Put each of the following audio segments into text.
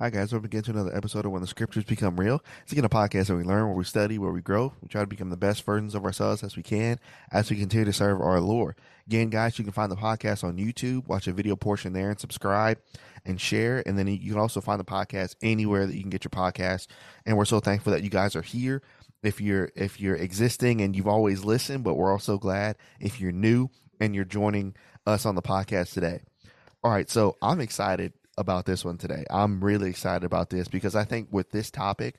Hi guys, welcome again to another episode of When the Scriptures Become Real. It's again a podcast where we learn, where we study, where we grow. We try to become the best versions of ourselves as we can as we continue to serve our Lord. Again, guys, you can find the podcast on YouTube, watch a video portion there and subscribe and share. And then you can also find the podcast anywhere that you can get your podcast. And we're so thankful that you guys are here. If you're if you're existing and you've always listened, but we're also glad if you're new and you're joining us on the podcast today. All right, so I'm excited about this one today. I'm really excited about this because I think with this topic,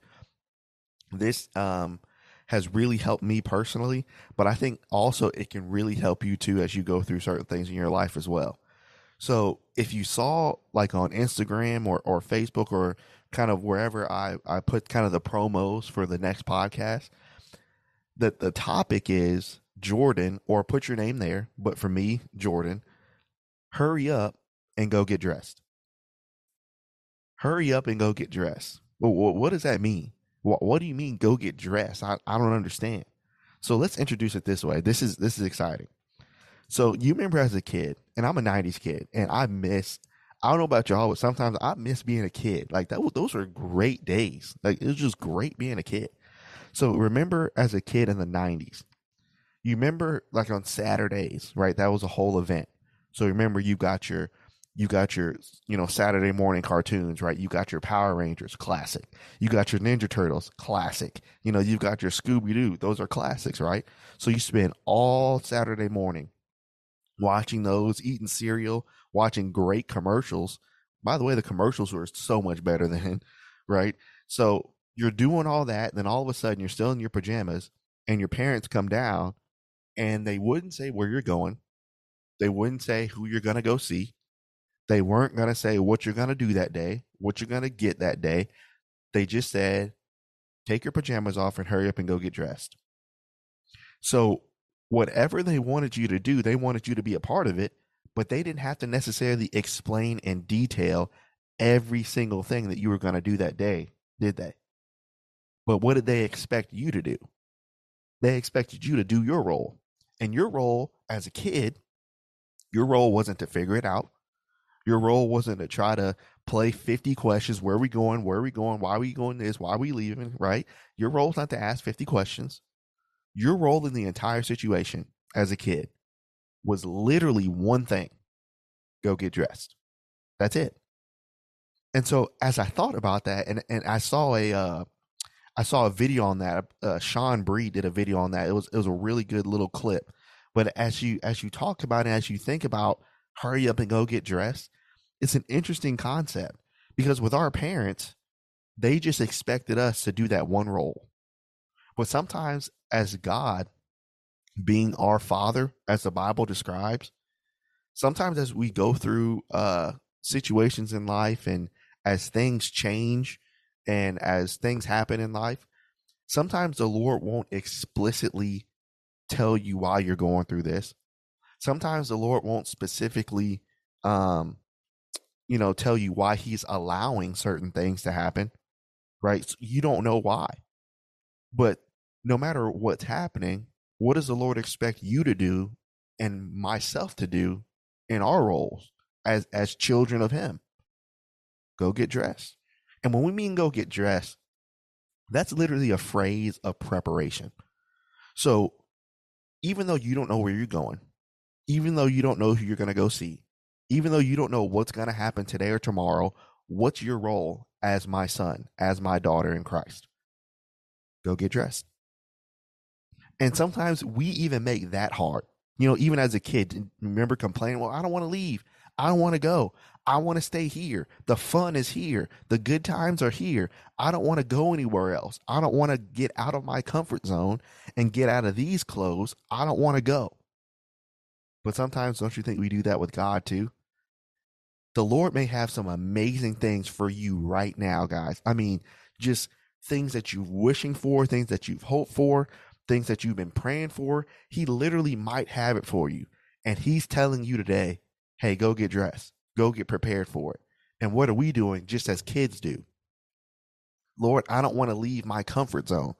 this um, has really helped me personally, but I think also it can really help you too as you go through certain things in your life as well. So if you saw like on Instagram or, or Facebook or kind of wherever I, I put kind of the promos for the next podcast, that the topic is Jordan, or put your name there, but for me, Jordan, hurry up and go get dressed hurry up and go get dressed. Well, what, does that mean? What, what do you mean go get dressed? I, I don't understand. So let's introduce it this way. This is this is exciting. So you remember as a kid, and I'm a '90s kid, and I miss. I don't know about y'all, but sometimes I miss being a kid. Like that, those were great days. Like it was just great being a kid. So remember as a kid in the '90s, you remember like on Saturdays, right? That was a whole event. So remember, you got your you got your you know saturday morning cartoons right? You got your power rangers classic. You got your ninja turtles classic. You know you've got your scooby-doo. Those are classics right? So you spend all saturday morning watching those eating cereal watching great commercials. By the way the commercials were so much better than right? So you're doing all that and then all of a sudden you're still in your pajamas and your parents come down and they wouldn't say where you're going. They wouldn't say who you're going to go see they weren't going to say what you're going to do that day, what you're going to get that day. They just said, take your pajamas off and hurry up and go get dressed. So, whatever they wanted you to do, they wanted you to be a part of it, but they didn't have to necessarily explain in detail every single thing that you were going to do that day, did they? But what did they expect you to do? They expected you to do your role. And your role as a kid, your role wasn't to figure it out. Your role wasn't to try to play 50 questions. Where are we going? Where are we going? Why are we going this? Why are we leaving? Right? Your role is not to ask 50 questions. Your role in the entire situation as a kid was literally one thing go get dressed. That's it. And so as I thought about that, and, and I saw a uh, I saw a video on that. Uh, Sean Bree did a video on that. It was it was a really good little clip. But as you as you talk about it, as you think about hurry up and go get dressed, it's an interesting concept because with our parents, they just expected us to do that one role. But sometimes, as God being our Father, as the Bible describes, sometimes as we go through uh, situations in life and as things change and as things happen in life, sometimes the Lord won't explicitly tell you why you're going through this. Sometimes the Lord won't specifically um, you know, tell you why he's allowing certain things to happen, right? So you don't know why. But no matter what's happening, what does the Lord expect you to do and myself to do in our roles as as children of him? Go get dressed. And when we mean go get dressed, that's literally a phrase of preparation. So even though you don't know where you're going, even though you don't know who you're going to go see, even though you don't know what's going to happen today or tomorrow, what's your role as my son, as my daughter in Christ? Go get dressed. And sometimes we even make that hard. You know, even as a kid, remember complaining, well, I don't want to leave. I don't want to go. I want to stay here. The fun is here. The good times are here. I don't want to go anywhere else. I don't want to get out of my comfort zone and get out of these clothes. I don't want to go. But sometimes don't you think we do that with God too? The Lord may have some amazing things for you right now, guys. I mean, just things that you're wishing for, things that you've hoped for, things that you've been praying for. He literally might have it for you. And he's telling you today, hey, go get dressed, go get prepared for it. And what are we doing just as kids do? Lord, I don't want to leave my comfort zone.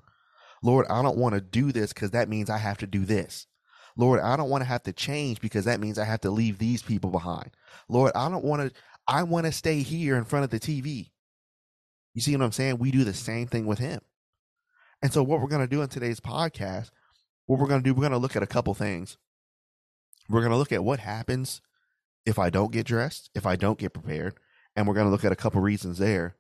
Lord, I don't want to do this because that means I have to do this. Lord, I don't want to have to change because that means I have to leave these people behind. Lord, I don't want to, I want to stay here in front of the TV. You see what I'm saying? We do the same thing with him. And so, what we're going to do in today's podcast, what we're going to do, we're going to look at a couple things. We're going to look at what happens if I don't get dressed, if I don't get prepared, and we're going to look at a couple reasons there.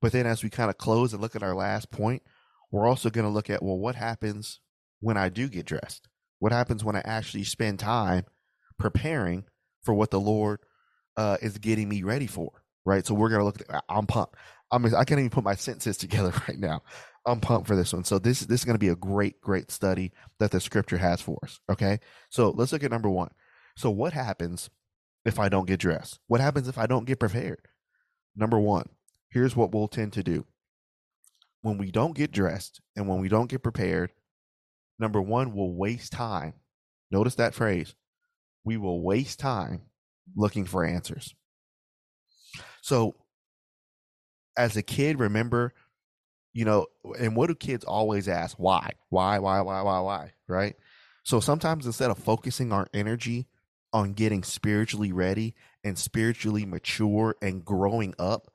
But then, as we kind of close and look at our last point, we're also going to look at well, what happens when I do get dressed? What happens when I actually spend time preparing for what the Lord uh, is getting me ready for? Right. So we're to look at. I'm pumped. I'm. I can't even put my sentences together right now. I'm pumped for this one. So this this is to be a great great study that the Scripture has for us. Okay. So let's look at number one. So what happens if I don't get dressed? What happens if I don't get prepared? Number one, here's what we'll tend to do when we don't get dressed and when we don't get prepared number one, we'll waste time. Notice that phrase. We will waste time looking for answers. So, as a kid, remember, you know, and what do kids always ask? Why? Why, why, why, why, why? Right? So sometimes instead of focusing our energy on getting spiritually ready and spiritually mature and growing up,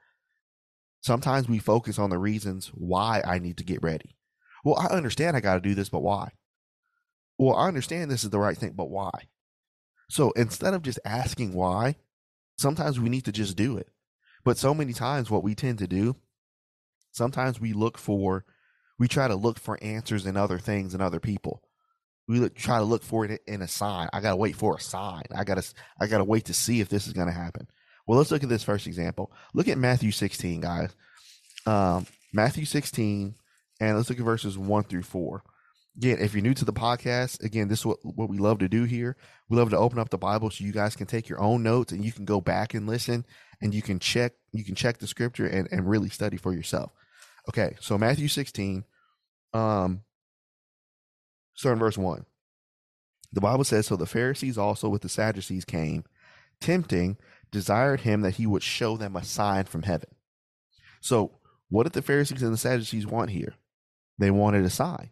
sometimes we focus on the reasons why I need to get ready. Well, I understand I got to do this, but why? Well, I understand this is the right thing, but why? So instead of just asking why, sometimes we need to just do it. But so many times, what we tend to do, sometimes we look for, we try to look for answers in other things and other people. We look, try to look for it in a sign. I gotta wait for a sign. I gotta, I gotta wait to see if this is gonna happen. Well, let's look at this first example. Look at Matthew 16, guys. Um, Matthew 16, and let's look at verses 1 through 4. Again, if you're new to the podcast, again, this is what, what we love to do here. We love to open up the Bible so you guys can take your own notes and you can go back and listen and you can check you can check the scripture and, and really study for yourself. Okay, so Matthew 16, um, starting verse 1. The Bible says, So the Pharisees also with the Sadducees came, tempting, desired him that he would show them a sign from heaven. So what did the Pharisees and the Sadducees want here? They wanted a sign.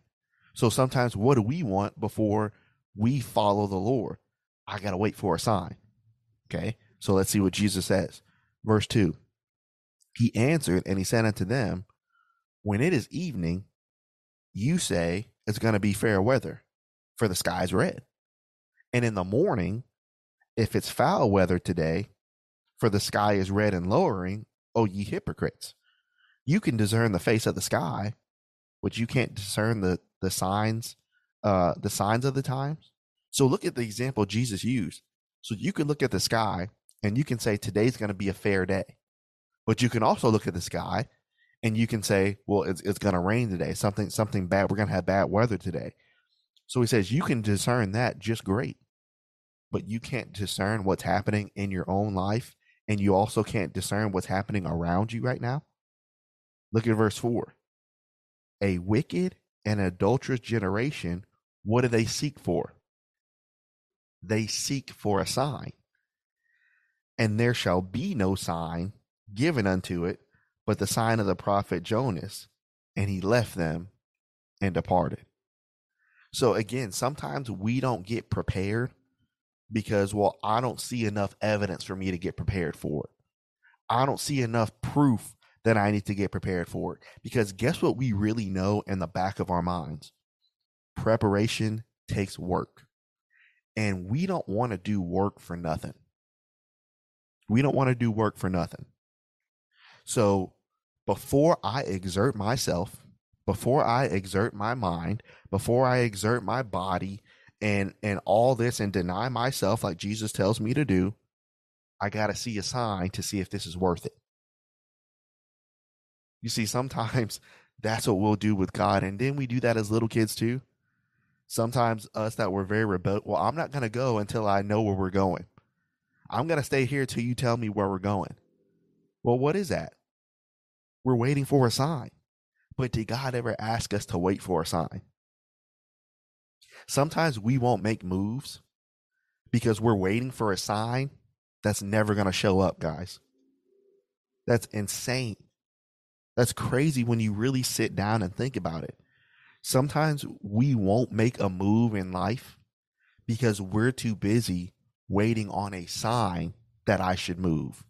So sometimes what do we want before we follow the Lord? I got to wait for a sign. Okay. So let's see what Jesus says. Verse 2 He answered and he said unto them, When it is evening, you say it's going to be fair weather, for the sky's red. And in the morning, if it's foul weather today, for the sky is red and lowering, O ye hypocrites. You can discern the face of the sky, but you can't discern the, the signs, uh, the signs of the times. So look at the example Jesus used. So you can look at the sky and you can say today's going to be a fair day, but you can also look at the sky and you can say, well, it's, it's going to rain today. Something, something bad. We're going to have bad weather today. So he says you can discern that just great, but you can't discern what's happening in your own life. And you also can't discern what's happening around you right now. Look at verse four. A wicked and adulterous generation, what do they seek for? They seek for a sign. And there shall be no sign given unto it but the sign of the prophet Jonas. And he left them and departed. So again, sometimes we don't get prepared because, well, I don't see enough evidence for me to get prepared for it. I don't see enough proof that I need to get prepared for. Because guess what we really know in the back of our minds? Preparation takes work. And we don't want to do work for nothing. We don't want to do work for nothing. So before I exert myself, before I exert my mind, before I exert my body and and all this and deny myself like Jesus tells me to do, I got to see a sign to see if this is worth it. You see, sometimes that's what we'll do with God. And then we do that as little kids too. Sometimes us that were very rebel, well, I'm not going to go until I know where we're going. I'm going to stay here till you tell me where we're going. Well, what is that? We're waiting for a sign. But did God ever ask us to wait for a sign? Sometimes we won't make moves because we're waiting for a sign that's never going to show up, guys. That's insane. That's crazy when you really sit down and think about it. Sometimes we won't make a move in life because we're too busy waiting on a sign that I should move.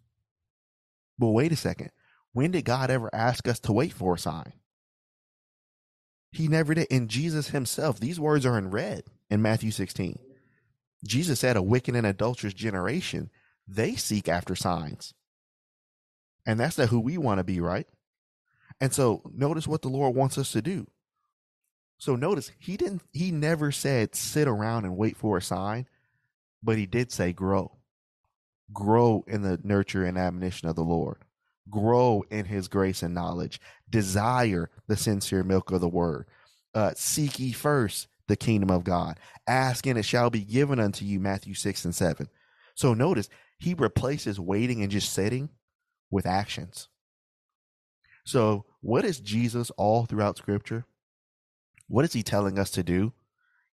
But wait a second. When did God ever ask us to wait for a sign? He never did. And Jesus himself, these words are in red in Matthew 16. Jesus said, A wicked and adulterous generation, they seek after signs. And that's not who we want to be, right? And so notice what the Lord wants us to do. So notice he didn't he never said sit around and wait for a sign, but he did say grow. Grow in the nurture and admonition of the Lord. Grow in his grace and knowledge. Desire the sincere milk of the word. Uh, seek ye first the kingdom of God. Ask and it shall be given unto you, Matthew 6 and 7. So notice he replaces waiting and just sitting with actions. So, what is Jesus all throughout scripture? What is he telling us to do?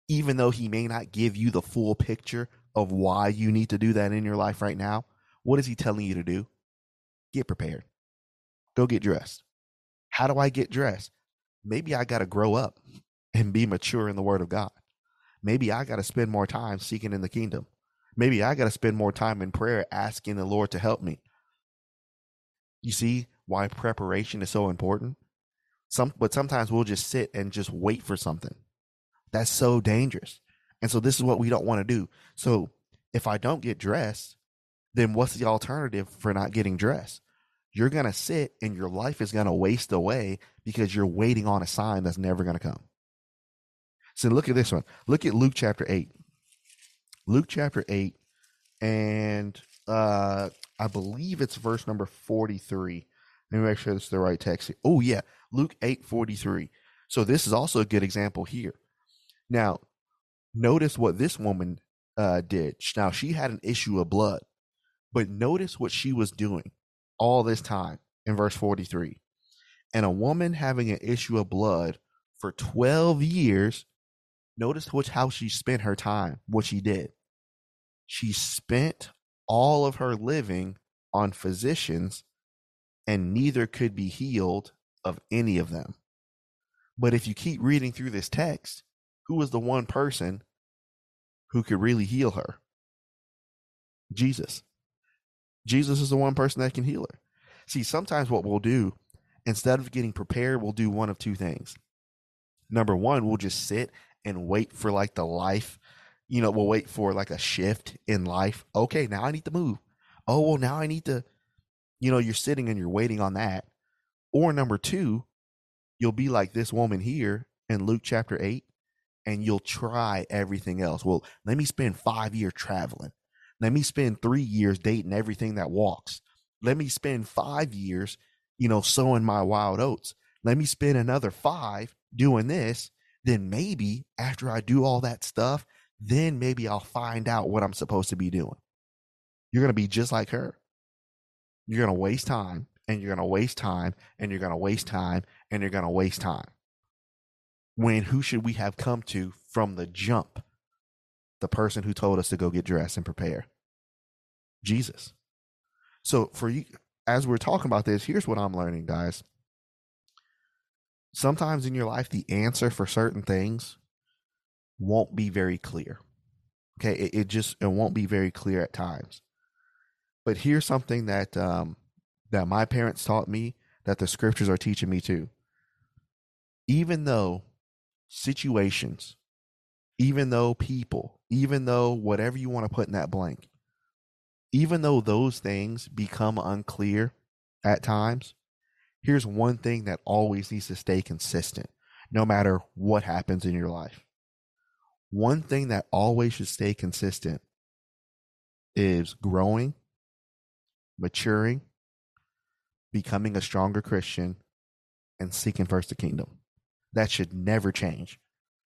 Even though he may not give you the full picture of why you need to do that in your life right now, what is he telling you to do? Get prepared. Go get dressed. How do I get dressed? Maybe I got to grow up and be mature in the word of God. Maybe I got to spend more time seeking in the kingdom. Maybe I got to spend more time in prayer asking the Lord to help me. You see why preparation is so important? Some but sometimes we'll just sit and just wait for something. That's so dangerous. And so this is what we don't want to do. So if I don't get dressed, then what's the alternative for not getting dressed? You're going to sit and your life is going to waste away because you're waiting on a sign that's never going to come. So look at this one. Look at Luke chapter 8. Luke chapter 8 and uh I believe it's verse number 43. Let me make sure this is the right text. Oh yeah, Luke 8 43. So this is also a good example here. Now, notice what this woman uh, did. Now she had an issue of blood, but notice what she was doing all this time in verse 43. And a woman having an issue of blood for 12 years, notice which how she spent her time, what she did. She spent all of her living on physicians, and neither could be healed of any of them. But if you keep reading through this text, who was the one person who could really heal her? Jesus. Jesus is the one person that can heal her. See, sometimes what we'll do, instead of getting prepared, we'll do one of two things. Number one, we'll just sit and wait for like the life, you know, we'll wait for like a shift in life. Okay, now I need to move. Oh, well, now I need to, you know, you're sitting and you're waiting on that. Or number two, you'll be like this woman here in Luke chapter 8, and you'll try everything else. Well, let me spend five years traveling. Let me spend three years dating everything that walks. Let me spend five years, you know, sowing my wild oats. Let me spend another five doing this. Then maybe after I do all that stuff, then maybe I'll find out what I'm supposed to be doing. You're going to be just like her. You're going to waste time and you're going to waste time and you're going to waste time and you're going to waste time. When who should we have come to from the jump? The person who told us to go get dressed and prepare. Jesus. So for you as we're talking about this, here's what I'm learning, guys. Sometimes in your life the answer for certain things won't be very clear. Okay, it, it just it won't be very clear at times. But here's something that um, that my parents taught me that the scriptures are teaching me too. Even though situations, even though people, even though whatever you want to put in that blank, even though those things become unclear at times, here's one thing that always needs to stay consistent no matter what happens in your life. One thing that always should stay consistent is growing, maturing, becoming a stronger Christian, and seeking first the kingdom. That should never change.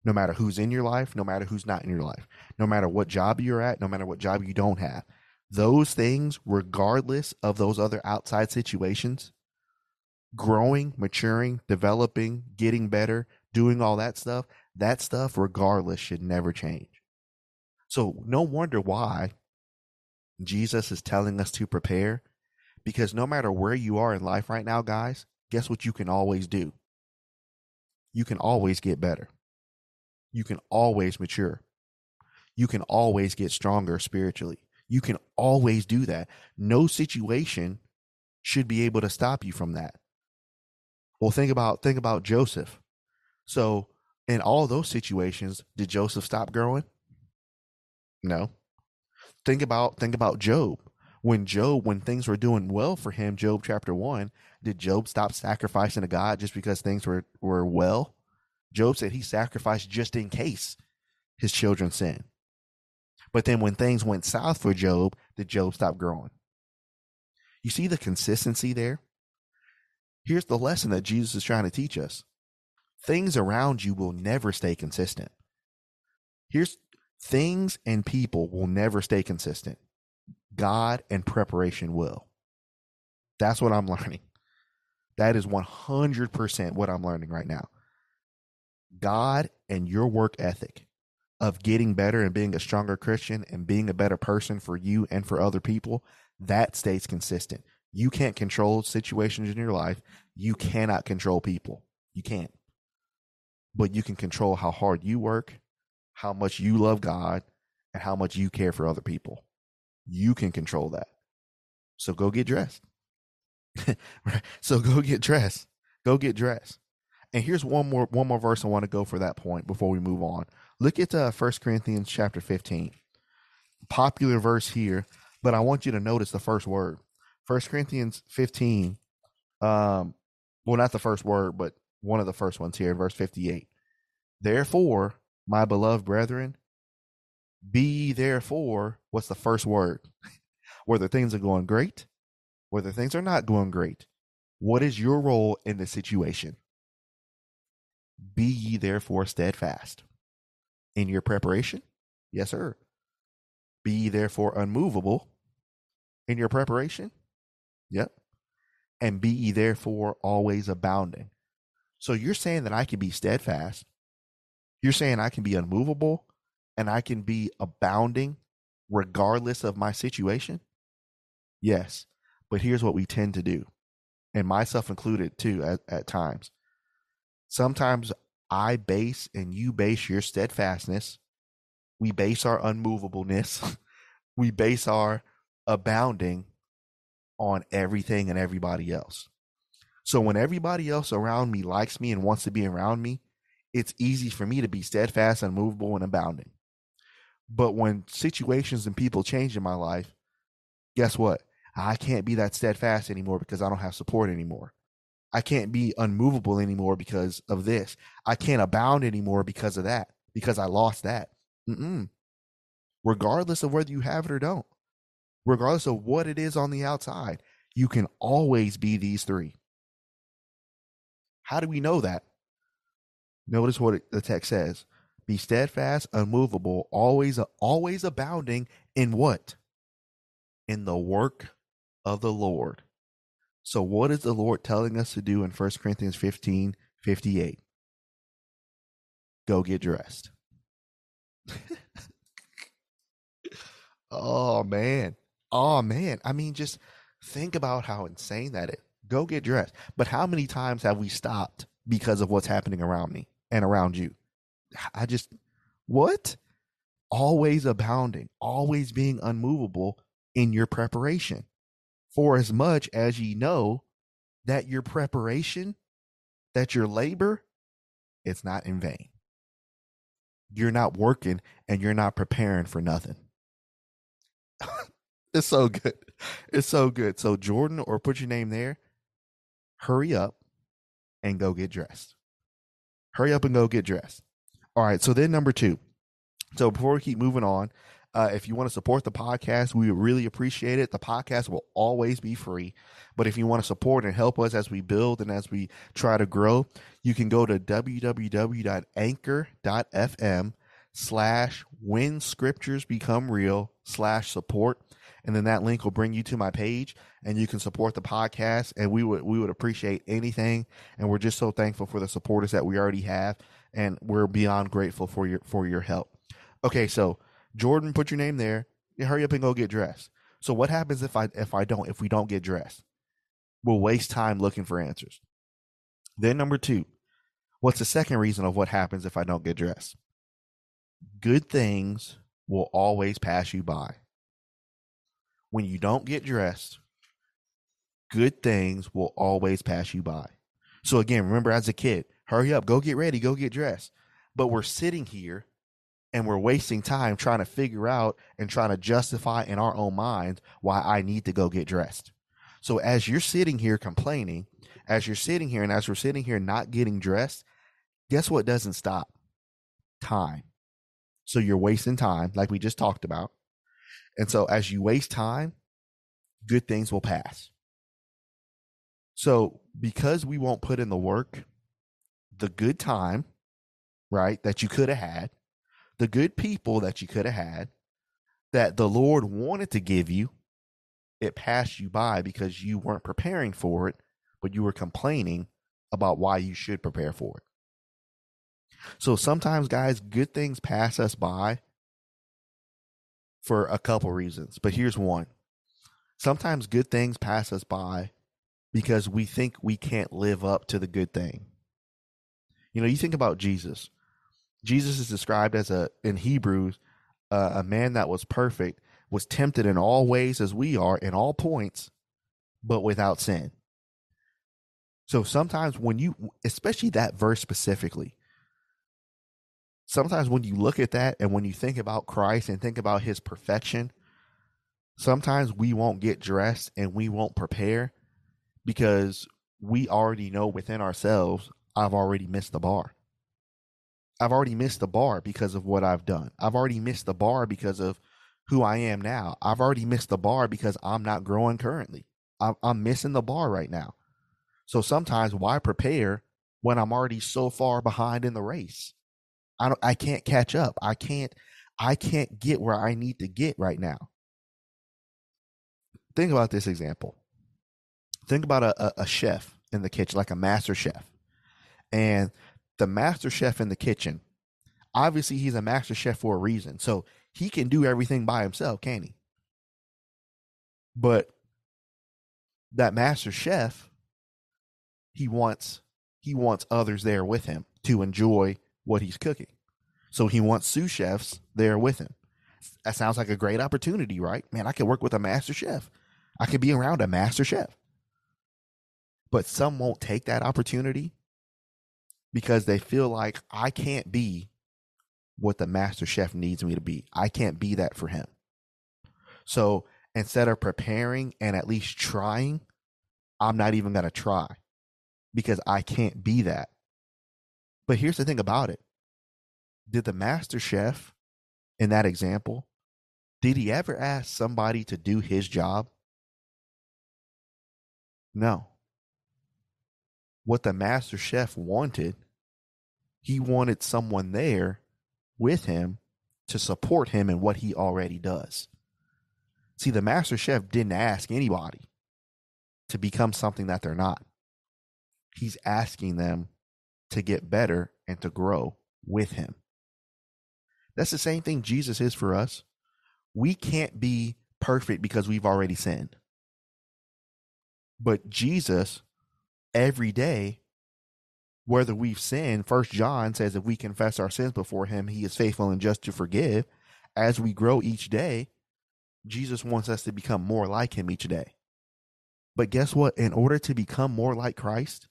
No matter who's in your life, no matter who's not in your life, no matter what job you're at, no matter what job you don't have. Those things, regardless of those other outside situations, growing, maturing, developing, getting better, doing all that stuff, that stuff, regardless, should never change. So, no wonder why Jesus is telling us to prepare because no matter where you are in life right now, guys, guess what you can always do? You can always get better. You can always mature. You can always get stronger spiritually. You can always do that. No situation should be able to stop you from that. Well, think about think about Joseph. So, in all those situations, did Joseph stop growing? No. Think about think about Job. When Job, when things were doing well for him, Job chapter one, did Job stop sacrificing to God just because things were were well? Job said he sacrificed just in case his children sinned. But then when things went south for Job, did Job stop growing? You see the consistency there? Here's the lesson that Jesus is trying to teach us things around you will never stay consistent. Here's things and people will never stay consistent. God and preparation will. That's what I'm learning. That is 100% what I'm learning right now. God and your work ethic of getting better and being a stronger Christian and being a better person for you and for other people, that stays consistent. You can't control situations in your life. You cannot control people. You can't. But you can control how hard you work, how much you love God, and how much you care for other people. You can control that. So go get dressed. so go get dressed. Go get dressed. And here's one more one more verse I want to go for that point before we move on. Look at uh, 1 Corinthians chapter 15. Popular verse here, but I want you to notice the first word. 1 Corinthians 15 um well not the first word, but one of the first ones here, verse 58. Therefore, my beloved brethren, be therefore, what's the first word? Whether things are going great, whether things are not going great, what is your role in the situation? Be ye therefore steadfast in your preparation. Yes, sir. Be ye therefore unmovable in your preparation. Yep. And be ye therefore always abounding. So you're saying that I can be steadfast. You're saying I can be unmovable and I can be abounding regardless of my situation? Yes. But here's what we tend to do, and myself included too at, at times. Sometimes I base and you base your steadfastness. We base our unmovableness. we base our abounding on everything and everybody else. So when everybody else around me likes me and wants to be around me, it's easy for me to be steadfast, and unmovable, and abounding. But when situations and people change in my life, guess what? I can't be that steadfast anymore because I don't have support anymore. I can't be unmovable anymore because of this. I can't abound anymore because of that, because I lost that. Mm-mm. Regardless of whether you have it or don't, regardless of what it is on the outside, you can always be these three. How do we know that? Notice what the text says. Be steadfast, unmovable, always always abounding in what? In the work of the Lord. So what is the Lord telling us to do in 1 Corinthians 15, 58? Go get dressed. oh man. Oh man. I mean, just think about how insane that is. Go get dressed. But how many times have we stopped because of what's happening around me and around you? I just, what? Always abounding, always being unmovable in your preparation. For as much as ye know that your preparation, that your labor, it's not in vain. You're not working and you're not preparing for nothing. it's so good. It's so good. So, Jordan, or put your name there, hurry up and go get dressed. Hurry up and go get dressed. All right. So then number two. So before we keep moving on, uh, if you want to support the podcast, we really appreciate it. The podcast will always be free. But if you want to support and help us as we build and as we try to grow, you can go to www.anchor.fm slash when scriptures become real slash support and then that link will bring you to my page and you can support the podcast. And we would we would appreciate anything. And we're just so thankful for the supporters that we already have and we're beyond grateful for your for your help. Okay so jordan put your name there. Hurry up and go get dressed. So what happens if i if i don't if we don't get dressed? We'll waste time looking for answers. Then number two what's the second reason of what happens if i don't get dressed? Good things will always pass you by when you don't get dressed, good things will always pass you by. So again, remember as a kid, hurry up, go get ready, go get dressed. But we're sitting here and we're wasting time trying to figure out and trying to justify in our own minds why I need to go get dressed. So as you're sitting here complaining, as you're sitting here and as we're sitting here not getting dressed, guess what doesn't stop? Time. So you're wasting time, like we just talked about. And so as you waste time, good things will pass. So because we won't put in the work, the good time, right, that you could have had, the good people that you could have had, that the Lord wanted to give you, it passed you by because you weren't preparing for it, but you were complaining about why you should prepare for it. So sometimes, guys, good things pass us by for a couple reasons, but here's one. Sometimes good things pass us by because we think we can't live up to the good thing. You know, you think about Jesus. Jesus is described as a in Hebrews uh, a man that was perfect, was tempted in all ways as we are in all points, but without sin. So sometimes when you especially that verse specifically, sometimes when you look at that and when you think about Christ and think about his perfection, sometimes we won't get dressed and we won't prepare because we already know within ourselves, I've already missed the bar. I've already missed the bar because of what I've done. I've already missed the bar because of who I am now. I've already missed the bar because I'm not growing currently. I'm, I'm missing the bar right now. So sometimes why prepare when I'm already so far behind in the race? I don't I can't catch up. I can't I can't get where I need to get right now. Think about this example. Think about a, a, chef in the kitchen, like a master chef. And the master chef in the kitchen, obviously he's a master chef for a reason. So he can do everything by himself, can he? But that master chef, he wants he wants others there with him to enjoy what he's cooking. So he wants sous chefs there with him. That sounds like a great opportunity, right? Man, I could work with a master chef. I could be around a master chef. But some won't take that opportunity because they feel like I can't be what the master chef needs me to be. I can't be that for him. So instead of preparing and at least trying, I'm not even going to try because I can't be that. But here's the thing about it Did the master chef in that example, did he ever ask somebody to do his job? No what the master chef wanted. He wanted someone there with him to support him in what he already does. See, the master chef didn't ask anybody to become something that they're not. He's asking them to get better and to grow with him. That's the same thing Jesus is for us. We can't be perfect because we've already sinned. But Jesus every day whether we've sinned first john says if we confess our sins before him he is faithful and just to forgive as we grow each day jesus wants us to become more like him each day but guess what in order to become more like christ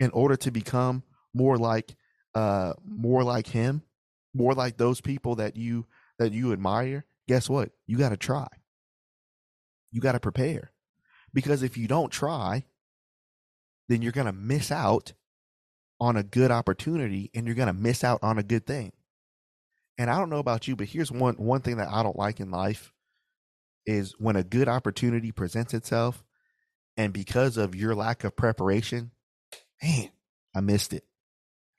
in order to become more like uh more like him more like those people that you that you admire guess what you got to try you got to prepare because if you don't try then you're going to miss out on a good opportunity and you're going to miss out on a good thing. And I don't know about you, but here's one one thing that I don't like in life is when a good opportunity presents itself and because of your lack of preparation, man, I missed it.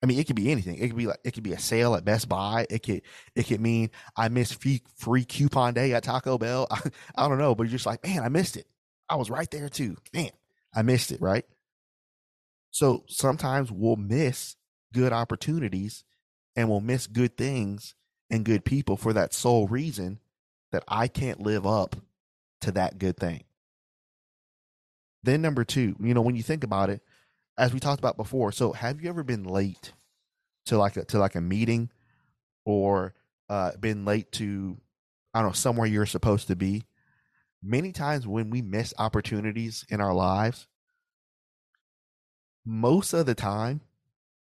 I mean, it could be anything. It could be like it could be a sale at Best Buy. It could it could mean I missed free free coupon day at Taco Bell. I, I don't know, but you're just like, man, I missed it. I was right there too. Man, I missed it, right? So sometimes we'll miss good opportunities and we'll miss good things and good people for that sole reason that I can't live up to that good thing. Then number 2, you know, when you think about it, as we talked about before, so have you ever been late to like a to like a meeting or uh been late to I don't know somewhere you're supposed to be many times when we miss opportunities in our lives, most of the time,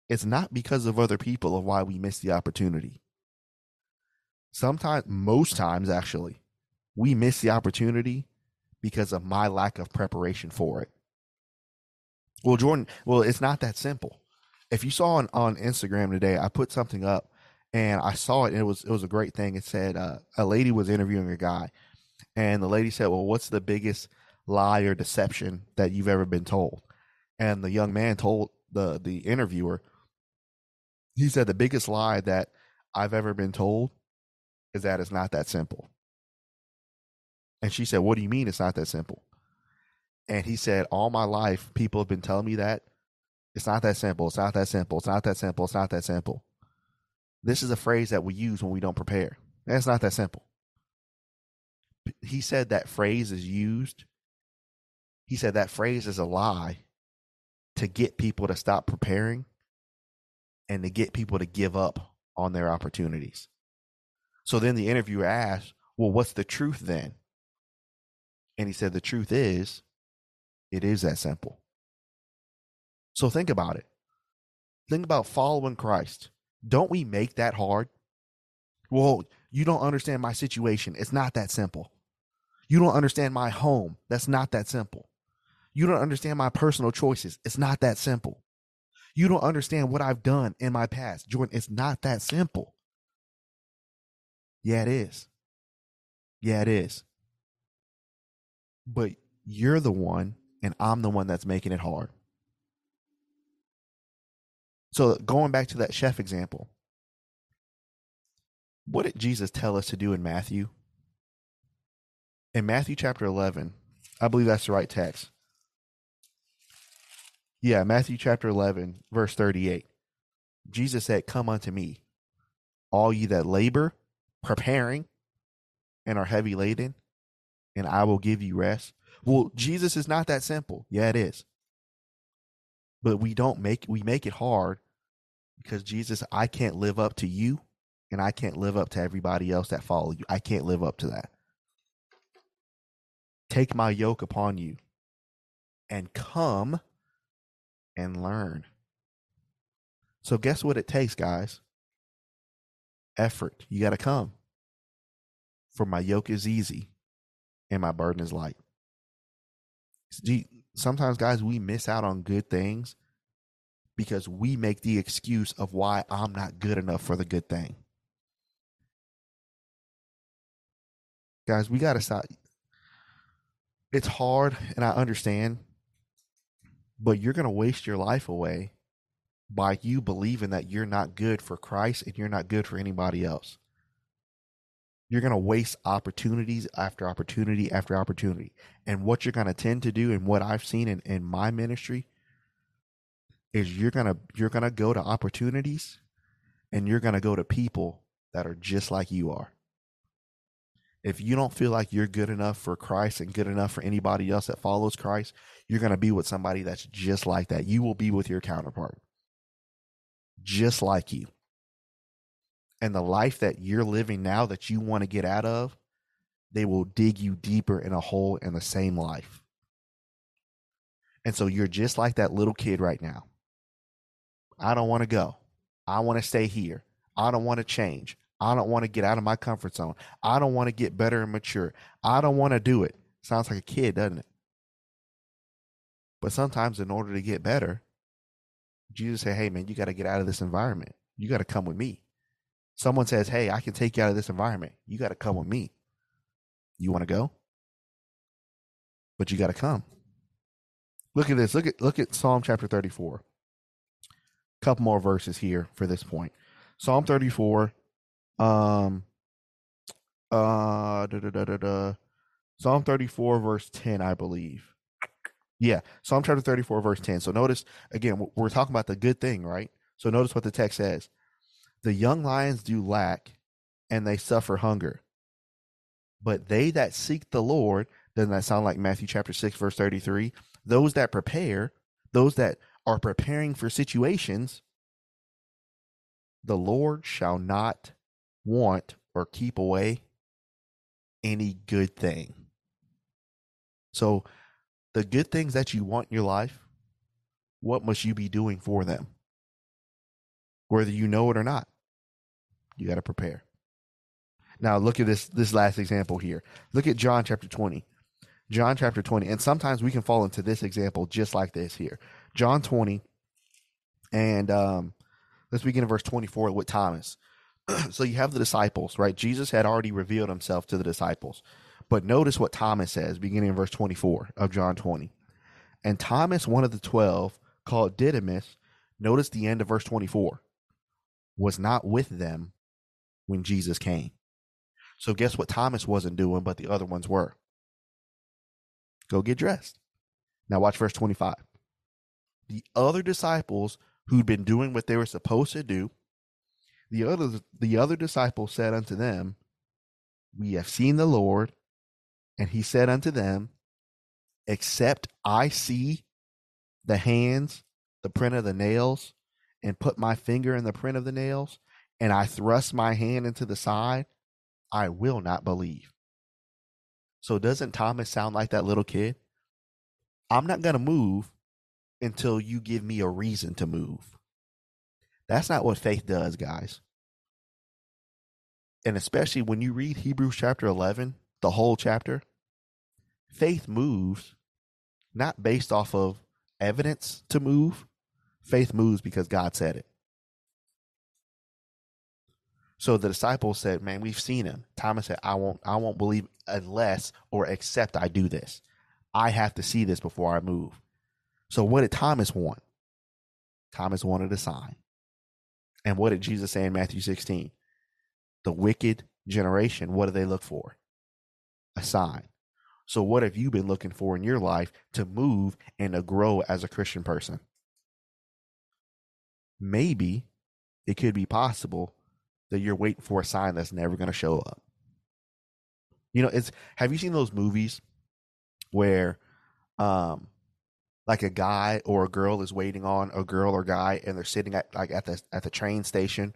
it's not because of other people of why we miss the opportunity. Sometimes, most times actually, we miss the opportunity because of my lack of preparation for it. Well, Jordan, well, it's not that simple. If you saw on, on Instagram today, I put something up and I saw it and it was it was a great thing. It said uh, a lady was interviewing a guy and the lady said, "Well, what's the biggest lie or deception that you've ever been told?" And the young man told the the interviewer, he said, "The biggest lie that I've ever been told is that it's not that simple." And she said, "What do you mean it's not that simple?" And he said, "All my life, people have been telling me that it's not that simple. It's not that simple. It's not that simple. It's not that simple." This is a phrase that we use when we don't prepare. And it's not that simple he said that phrase is used. He said that phrase is a lie to get people to stop preparing and to get people to give up on their opportunities. So then the interviewer asked, Well, what's the truth then? And he said, The truth is, it is that simple. So think about it. Think about following Christ. Don't we make that hard? Well, you don't understand my situation. It's not that simple. You don't understand my home. That's not that simple. You don't understand my personal choices. It's not that simple. You don't understand what I've done in my past. Jordan, it's not that simple. Yeah, it is. Yeah, it is. But you're the one, and I'm the one that's making it hard. So, going back to that chef example, what did Jesus tell us to do in Matthew? in Matthew chapter 11, I believe that's the right text. Yeah, Matthew chapter 11, verse 38. Jesus said, Come unto me, all ye that labor, preparing, and are heavy laden, and I will give you rest. Well, Jesus is not that simple. Yeah, it is. But we don't make we make it hard because Jesus, I can't live up to you, and I can't live up to everybody else that follow you. I can't live up to that. Take my yoke upon you and come and learn. So, guess what it takes, guys? Effort. You got to come. For my yoke is easy and my burden is light. Sometimes, guys, we miss out on good things because we make the excuse of why I'm not good enough for the good thing. Guys, we got to stop it's hard and I understand, but you're going to waste your life away by you believing that you're not good for Christ and you're not good for anybody else. You're going to waste opportunities after opportunity after opportunity. And what you're going to tend to do and what I've seen in, in my ministry is you're going to you're going to go to opportunities and you're going to go to people that are just like you are if you don't feel like you're good enough for Christ and good enough for anybody else that follows Christ, you're going to be with somebody that's just like that. You will be with your counterpart, just like you. And the life that you're living now that you want to get out of, they will dig you deeper in a hole in the same life. And so you're just like that little kid right now. I don't want to go. I want to stay here. I don't want to change. I don't want to get out of my comfort zone. I don't want to get better and mature. I don't want to do it. Sounds like a kid, doesn't it? But sometimes, in order to get better, Jesus said, "Hey, man, you got to get out of this environment. You got to come with me." Someone says, "Hey, I can take you out of this environment. You got to come with me." You want to go? But you got to come. Look at this. Look at look at Psalm chapter 34. Couple more verses here for this point. Psalm 34 um, uh, da, da, da, da, da. Psalm 34, verse 10, I believe. Yeah, Psalm chapter 34, verse 10. So notice again, we're talking about the good thing, right? So notice what the text says The young lions do lack and they suffer hunger. But they that seek the Lord, doesn't that sound like Matthew chapter 6, verse 33? Those that prepare, those that are preparing for situations, the Lord shall not want or keep away any good thing. So, the good things that you want in your life, what must you be doing for them? Whether you know it or not, you got to prepare. Now, look at this this last example here. Look at John chapter 20. John chapter 20. And sometimes we can fall into this example just like this here. John 20. And um, let's begin in verse 24 with Thomas. so you have the disciples, right? Jesus had already revealed himself to the disciples. But notice what Thomas says, beginning in verse 24 of John 20. And Thomas, one of the twelve, called Didymus, notice the end of verse 24, was not with them when Jesus came. So guess what Thomas wasn't doing, but the other ones were? Go get dressed. Now watch verse 25. The other disciples who'd been doing what they were supposed to do, the other the other disciples said unto them, We have seen the Lord. And he said unto them, Except I see the hands, the print of the nails, and put my finger in the print of the nails, and I thrust my hand into the side, I will not believe. So doesn't Thomas sound like that little kid? I'm not going to move until you give me a reason to move. That's not what faith does, guys. And especially when you read Hebrews chapter 11, the whole chapter, faith moves not based off of evidence to move. Faith moves because God said it. So the disciples said, "Man, we've seen him." Thomas said, "I won't I won't believe unless or except I do this. I have to see this before I move." So what did Thomas want? Thomas wanted a sign. And what did Jesus say in Matthew 16? The wicked generation, what do they look for? A sign. So what have you been looking for in your life to move and to grow as a Christian person? Maybe it could be possible that you're waiting for a sign that's never going to show up. You know, it's have you seen those movies where um like a guy or a girl is waiting on a girl or guy and they're sitting at like at the at the train station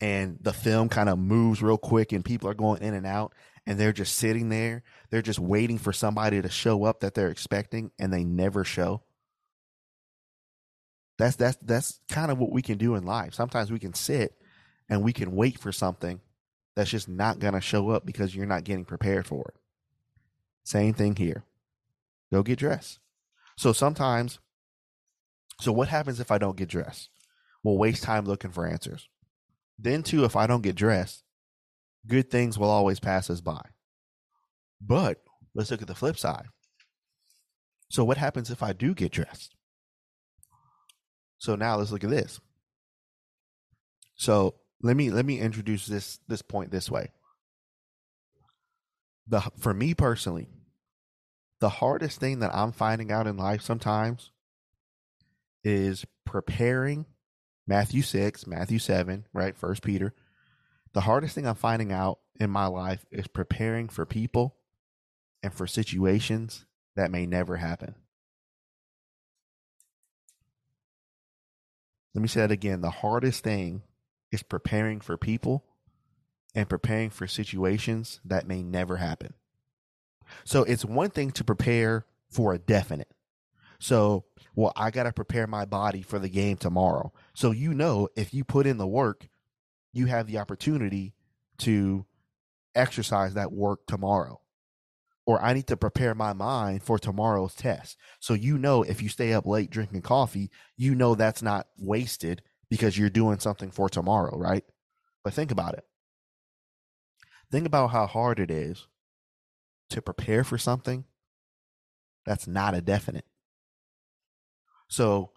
and the film kind of moves real quick and people are going in and out and they're just sitting there they're just waiting for somebody to show up that they're expecting and they never show that's that's that's kind of what we can do in life sometimes we can sit and we can wait for something that's just not going to show up because you're not getting prepared for it. Same thing here. Go get dressed. So sometimes, so what happens if I don't get dressed? We'll waste time looking for answers. Then, too, if I don't get dressed, good things will always pass us by. But let's look at the flip side. So, what happens if I do get dressed? So, now let's look at this. So, let me let me introduce this this point this way. The for me personally, the hardest thing that I'm finding out in life sometimes is preparing Matthew 6, Matthew 7, right? First Peter. The hardest thing I'm finding out in my life is preparing for people and for situations that may never happen. Let me say that again. The hardest thing is preparing for people and preparing for situations that may never happen. So it's one thing to prepare for a definite. So, well, I got to prepare my body for the game tomorrow. So, you know, if you put in the work, you have the opportunity to exercise that work tomorrow. Or I need to prepare my mind for tomorrow's test. So, you know, if you stay up late drinking coffee, you know that's not wasted because you're doing something for tomorrow, right? But think about it. Think about how hard it is to prepare for something that's not a definite. So,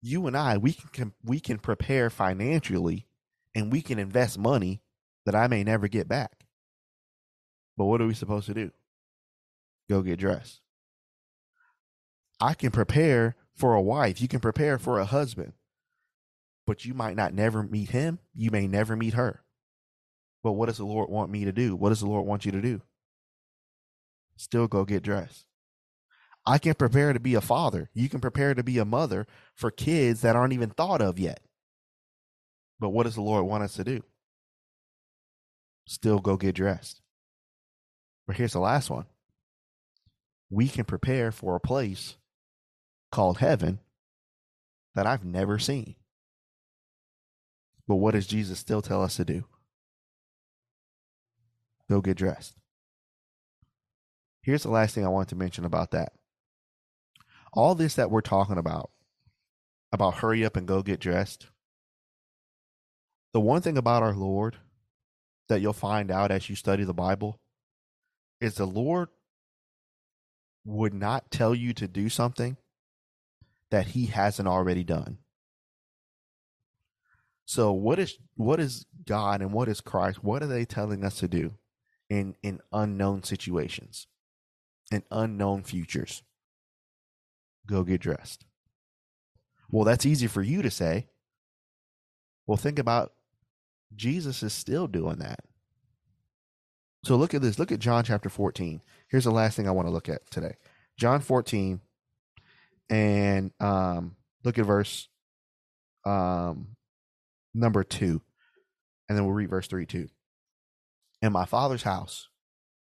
you and I, we can we can prepare financially and we can invest money that I may never get back. But what are we supposed to do? Go get dressed. I can prepare for a wife. You can prepare for a husband but you might not never meet him. You may never meet her. But what does the Lord want me to do? What does the Lord want you to do? Still go get dressed. I can prepare to be a father. You can prepare to be a mother for kids that aren't even thought of yet. But what does the Lord want us to do? Still go get dressed. But here's the last one. we can prepare for a place called heaven that I've never seen. But what does Jesus still tell us to do? Go get dressed. Here's the last thing I want to mention about that. All this that we're talking about, about hurry up and go get dressed, the one thing about our Lord that you'll find out as you study the Bible is the Lord would not tell you to do something that he hasn't already done. So what is what is God and what is Christ? What are they telling us to do in in unknown situations, in unknown futures? Go get dressed. Well, that's easy for you to say. Well, think about Jesus is still doing that. So look at this. Look at John chapter 14. Here's the last thing I want to look at today. John 14 and um look at verse um number 2 and then we'll read verse 3 too. In my father's house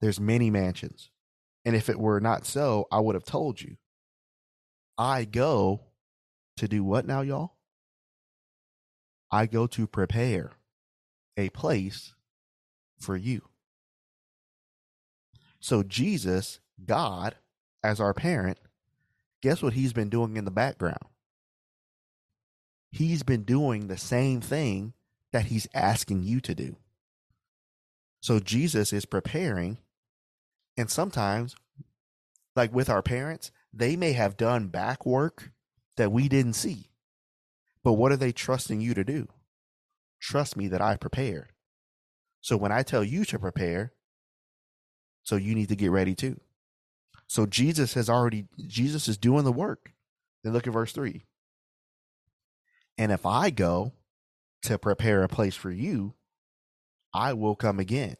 there's many mansions. And if it were not so, I would have told you. I go to do what now, y'all? I go to prepare a place for you. So, Jesus, God, as our parent, guess what he's been doing in the background? He's been doing the same thing that he's asking you to do. So, Jesus is preparing, and sometimes, like with our parents, they may have done back work that we didn't see. But what are they trusting you to do? Trust me that I prepared. So when I tell you to prepare, so you need to get ready too. So Jesus has already, Jesus is doing the work. Then look at verse three. And if I go to prepare a place for you, I will come again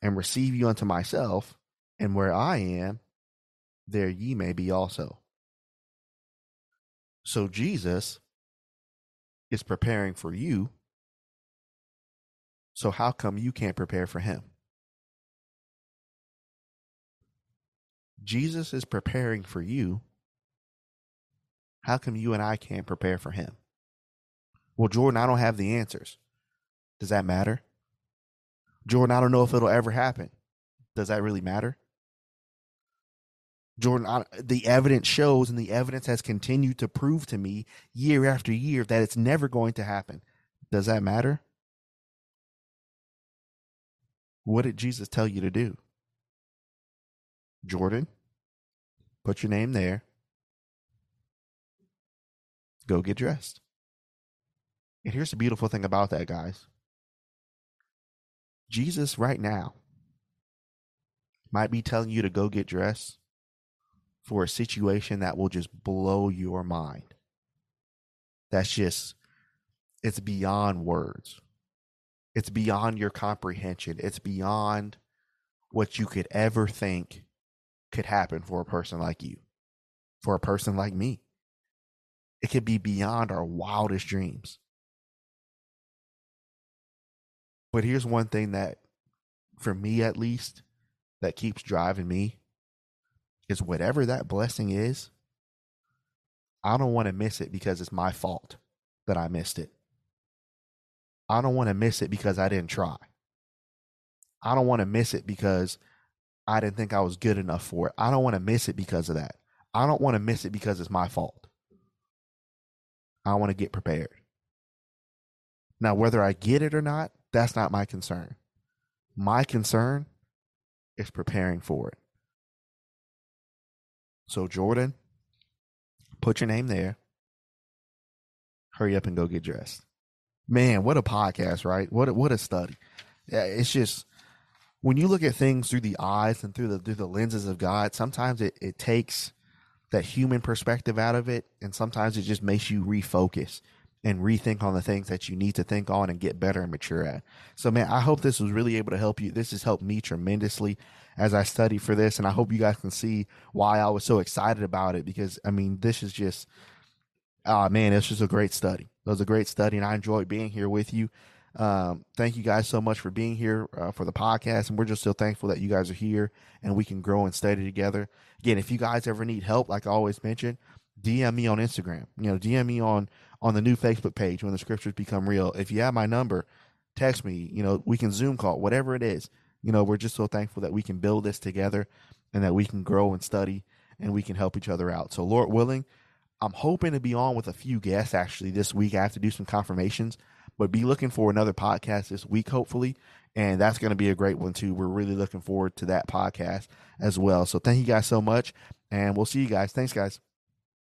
and receive you unto myself, and where I am, there ye may be also. So Jesus is preparing for you. So how come you can't prepare for him? Jesus is preparing for you. How come you and I can't prepare for him? Well, Jordan, I don't have the answers. Does that matter? Jordan, I don't know if it'll ever happen. Does that really matter? Jordan, I, the evidence shows, and the evidence has continued to prove to me year after year that it's never going to happen. Does that matter? What did Jesus tell you to do? Jordan, put your name there. Go get dressed. And here's the beautiful thing about that, guys Jesus, right now, might be telling you to go get dressed for a situation that will just blow your mind. That's just, it's beyond words. It's beyond your comprehension. It's beyond what you could ever think could happen for a person like you, for a person like me. It could be beyond our wildest dreams. But here's one thing that, for me at least, that keeps driving me is whatever that blessing is, I don't want to miss it because it's my fault that I missed it. I don't want to miss it because I didn't try. I don't want to miss it because I didn't think I was good enough for it. I don't want to miss it because of that. I don't want to miss it because it's my fault. I want to get prepared. Now, whether I get it or not, that's not my concern. My concern is preparing for it. So, Jordan, put your name there. Hurry up and go get dressed. Man, what a podcast, right? What a, what a study. Yeah, it's just when you look at things through the eyes and through the through the lenses of God, sometimes it, it takes that human perspective out of it, and sometimes it just makes you refocus and rethink on the things that you need to think on and get better and mature at. So, man, I hope this was really able to help you. This has helped me tremendously as I study for this, and I hope you guys can see why I was so excited about it because, I mean, this is just, oh man, it's just a great study. It was a great study, and I enjoyed being here with you. Um, thank you guys so much for being here uh, for the podcast, and we're just so thankful that you guys are here and we can grow and study together. Again, if you guys ever need help, like I always mention, DM me on Instagram. You know, DM me on on the new Facebook page when the scriptures become real. If you have my number, text me. You know, we can Zoom call, whatever it is. You know, we're just so thankful that we can build this together and that we can grow and study and we can help each other out. So, Lord willing, I'm hoping to be on with a few guests actually this week. I have to do some confirmations, but be looking for another podcast this week, hopefully. And that's going to be a great one too. We're really looking forward to that podcast as well. So, thank you guys so much, and we'll see you guys. Thanks, guys.